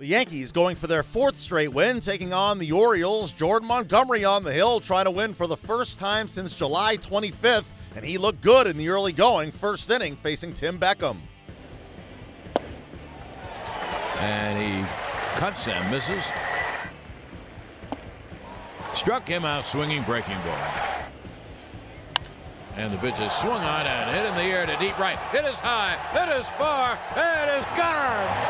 The Yankees going for their fourth straight win, taking on the Orioles. Jordan Montgomery on the hill, trying to win for the first time since July 25th, and he looked good in the early going, first inning, facing Tim Beckham. And he cuts and misses. Struck him out swinging breaking ball. And the pitch is swung on and hit in the air to deep right. It is high, it is far, it is gone.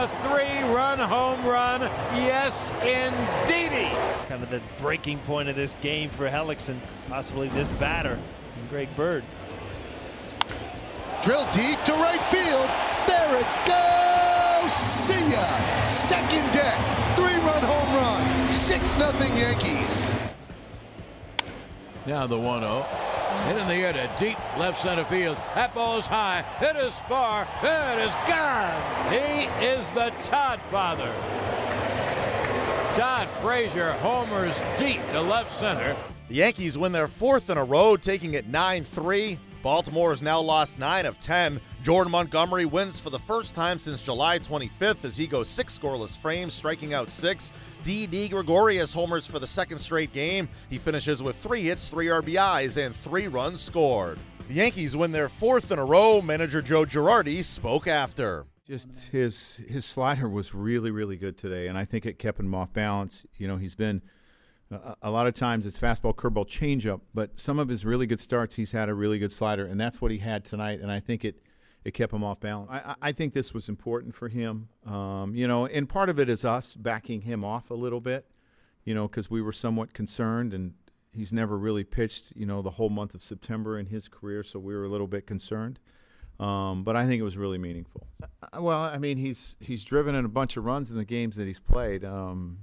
It's a three-run home run. Yes, indeedy. It's kind of the breaking point of this game for Hellickson, possibly this batter, and Greg Bird. Drill deep to right field. There it goes. See ya. Second deck. Three-run home run. 6-0 Yankees. Now the 1-0. Hit in the air to deep left center field. That ball is high. It is far. It is gone. He is the Todd father. Todd Frazier homers deep to left center. The Yankees win their fourth in a row, taking it 9 3. Baltimore has now lost 9 of 10. Jordan Montgomery wins for the first time since July 25th as he goes six scoreless frames, striking out six. Didi Gregorius homers for the second straight game. He finishes with three hits, three RBIs, and three runs scored. The Yankees win their fourth in a row. Manager Joe Girardi spoke after. Just his his slider was really really good today, and I think it kept him off balance. You know, he's been a lot of times it's fastball, curveball, changeup, but some of his really good starts, he's had a really good slider, and that's what he had tonight. And I think it it kept him off balance. I, I think this was important for him, um, you know, and part of it is us backing him off a little bit, you know, because we were somewhat concerned, and he's never really pitched, you know, the whole month of September in his career, so we were a little bit concerned. Um, but I think it was really meaningful. Uh, well, I mean, he's he's driven in a bunch of runs in the games that he's played. Um,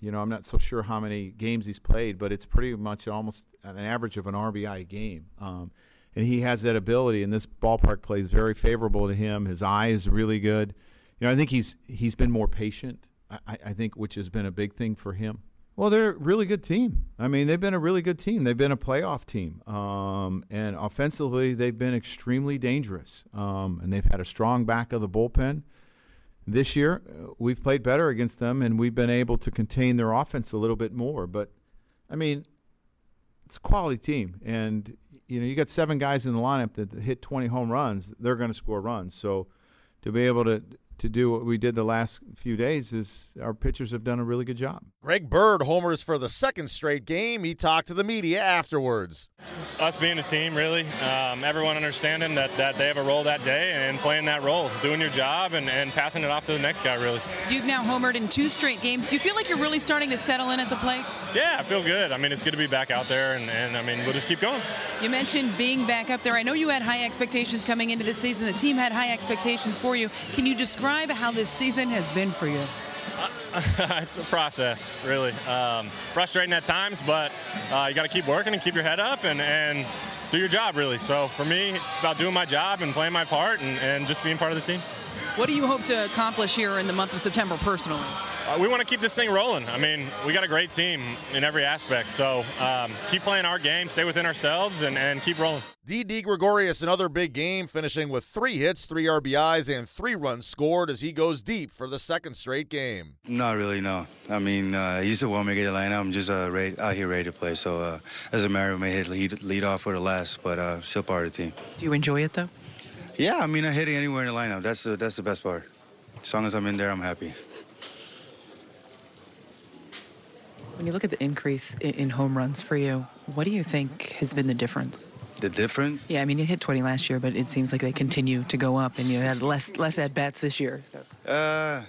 you know, I'm not so sure how many games he's played, but it's pretty much almost an average of an RBI game. Um, and he has that ability, and this ballpark plays very favorable to him. His eye is really good. You know, I think he's he's been more patient. I, I think, which has been a big thing for him. Well, they're a really good team. I mean, they've been a really good team. They've been a playoff team, um, and offensively, they've been extremely dangerous. Um, and they've had a strong back of the bullpen. This year, uh, we've played better against them, and we've been able to contain their offense a little bit more. But, I mean, it's a quality team, and you know you got seven guys in the lineup that hit 20 home runs. They're going to score runs. So, to be able to to do what we did the last few days is our pitchers have done a really good job. Greg Bird homers for the second straight game. He talked to the media afterwards. Us being a team, really, um, everyone understanding that, that they have a role that day and playing that role, doing your job and, and passing it off to the next guy, really. You've now homered in two straight games. Do you feel like you're really starting to settle in at the plate? Yeah, I feel good. I mean, it's good to be back out there, and, and I mean, we'll just keep going. You mentioned being back up there. I know you had high expectations coming into this season. The team had high expectations for you. Can you describe how this season has been for you? it's a process, really. Um, frustrating at times, but uh, you got to keep working and keep your head up and, and do your job, really. So for me, it's about doing my job and playing my part and, and just being part of the team. What do you hope to accomplish here in the month of September personally? Uh, we want to keep this thing rolling. I mean, we got a great team in every aspect. So um, keep playing our game, stay within ourselves, and, and keep rolling. Didi Gregorius, another big game, finishing with three hits, three RBIs, and three runs scored as he goes deep for the second straight game. Not really, no. I mean, uh, he's a one making the lineup. I'm just uh, ready, out here ready to play. So uh, as a matter, we may hit lead, lead off for the last, but uh, still part of the team. Do you enjoy it though? Yeah, I mean, I'm hitting anywhere in the lineup. That's the that's the best part. As long as I'm in there, I'm happy. When you look at the increase in home runs for you, what do you think has been the difference? The difference? Yeah, I mean, you hit 20 last year, but it seems like they continue to go up, and you had less less at bats this year. So. Uh,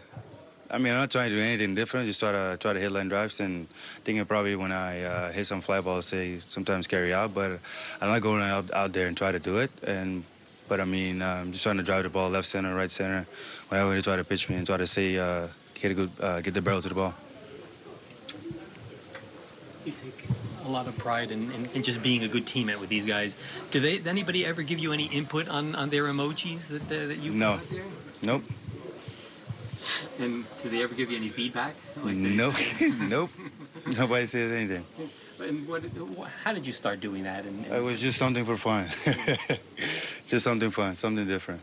I mean, I'm not trying to do anything different. Just try to try to hit line drives, and thinking probably when I uh, hit some fly balls, they sometimes carry out. But I'm not going out, out there and try to do it. And but I mean, I'm um, just trying to drive the ball left center, right center, whenever they try to pitch me and try to say uh, get a good uh, get the barrel to the ball. You take a lot of pride in, in, in, just being a good teammate with these guys. Do they? Did anybody ever give you any input on, on their emojis that that you no, nope. And do they ever give you any feedback? Like nope, nope. Nobody says anything. And what, how did you start doing that? And, and it was just something for fun. just something fun, something different.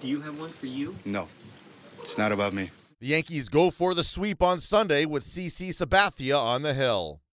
Do you have one for you? No. it's not about me. The Yankees go for the sweep on Sunday with CC Sabathia on the hill.